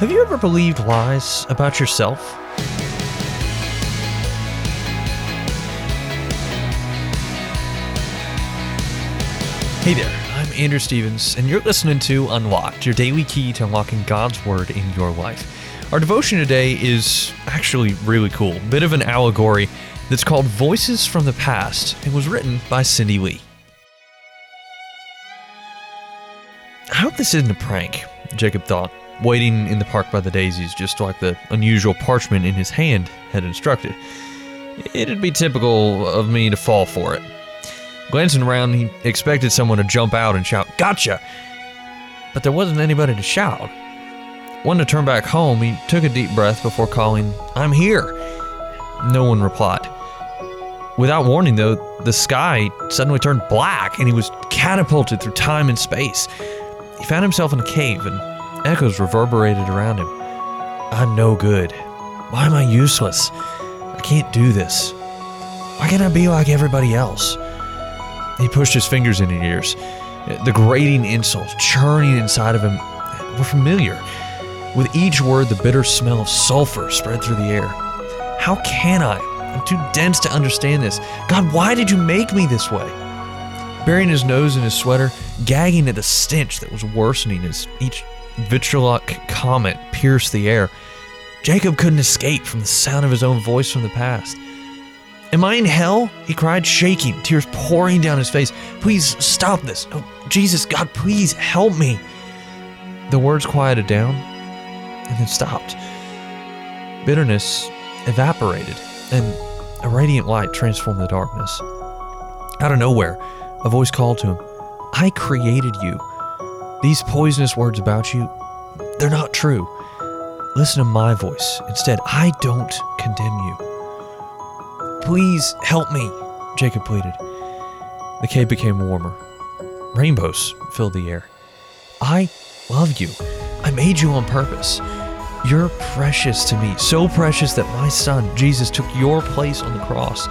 Have you ever believed lies about yourself? Hey there, I'm Andrew Stevens, and you're listening to Unlocked, your daily key to unlocking God's Word in your life. Our devotion today is actually really cool, bit of an allegory that's called Voices from the Past and was written by Cindy Lee. I hope this isn't a prank, Jacob thought, waiting in the park by the daisies just like the unusual parchment in his hand had instructed. It'd be typical of me to fall for it. Glancing around, he expected someone to jump out and shout, Gotcha! But there wasn't anybody to shout. Wanting to turn back home, he took a deep breath before calling, I'm here! No one replied. Without warning, though, the sky suddenly turned black and he was catapulted through time and space. He found himself in a cave and echoes reverberated around him. I'm no good. Why am I useless? I can't do this. Why can't I be like everybody else? He pushed his fingers in his ears. The grating insults churning inside of him were familiar. With each word, the bitter smell of sulfur spread through the air. How can I? I'm too dense to understand this. God, why did you make me this way? Burying his nose in his sweater, gagging at the stench that was worsening as each vitriolic comment pierced the air, Jacob couldn't escape from the sound of his own voice from the past. Am I in hell? He cried, shaking, tears pouring down his face. Please stop this. Oh, Jesus, God, please help me. The words quieted down and then stopped. Bitterness evaporated, and a radiant light transformed the darkness. Out of nowhere, a voice called to him I created you. These poisonous words about you, they're not true. Listen to my voice. Instead, I don't condemn you. Please help me, Jacob pleaded. The cave became warmer. Rainbows filled the air. I love you. I made you on purpose. You're precious to me, so precious that my son, Jesus, took your place on the cross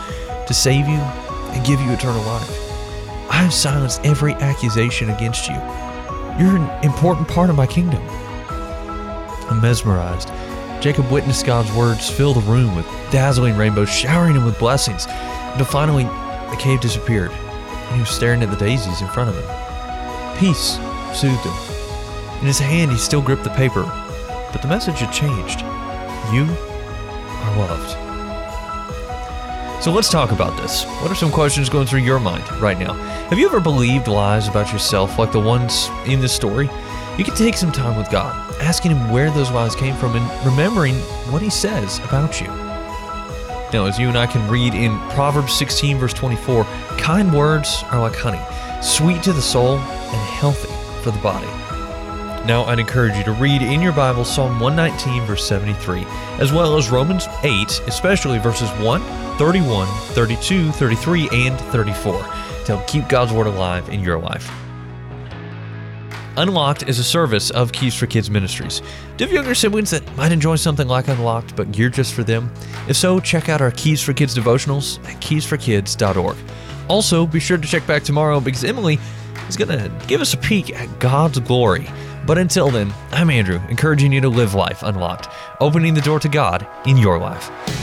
to save you and give you eternal life. I have silenced every accusation against you. You're an important part of my kingdom. I'm mesmerized. Jacob witnessed God's words fill the room with dazzling rainbows, showering him with blessings, until finally the cave disappeared, and he was staring at the daisies in front of him. Peace soothed him. In his hand, he still gripped the paper, but the message had changed. You are loved. So let's talk about this. What are some questions going through your mind right now? Have you ever believed lies about yourself like the ones in this story? You can take some time with God, asking Him where those lies came from and remembering what He says about you. Now, as you and I can read in Proverbs 16, verse 24, kind words are like honey, sweet to the soul and healthy for the body. Now, I'd encourage you to read in your Bible Psalm 119, verse 73, as well as Romans 8, especially verses 1, 31, 32, 33, and 34, to help keep God's Word alive in your life. Unlocked is a service of Keys for Kids Ministries. Do you have younger siblings that might enjoy something like Unlocked, but geared just for them? If so, check out our Keys for Kids devotionals at keysforkids.org. Also, be sure to check back tomorrow because Emily is going to give us a peek at God's glory. But until then, I'm Andrew, encouraging you to live life unlocked, opening the door to God in your life.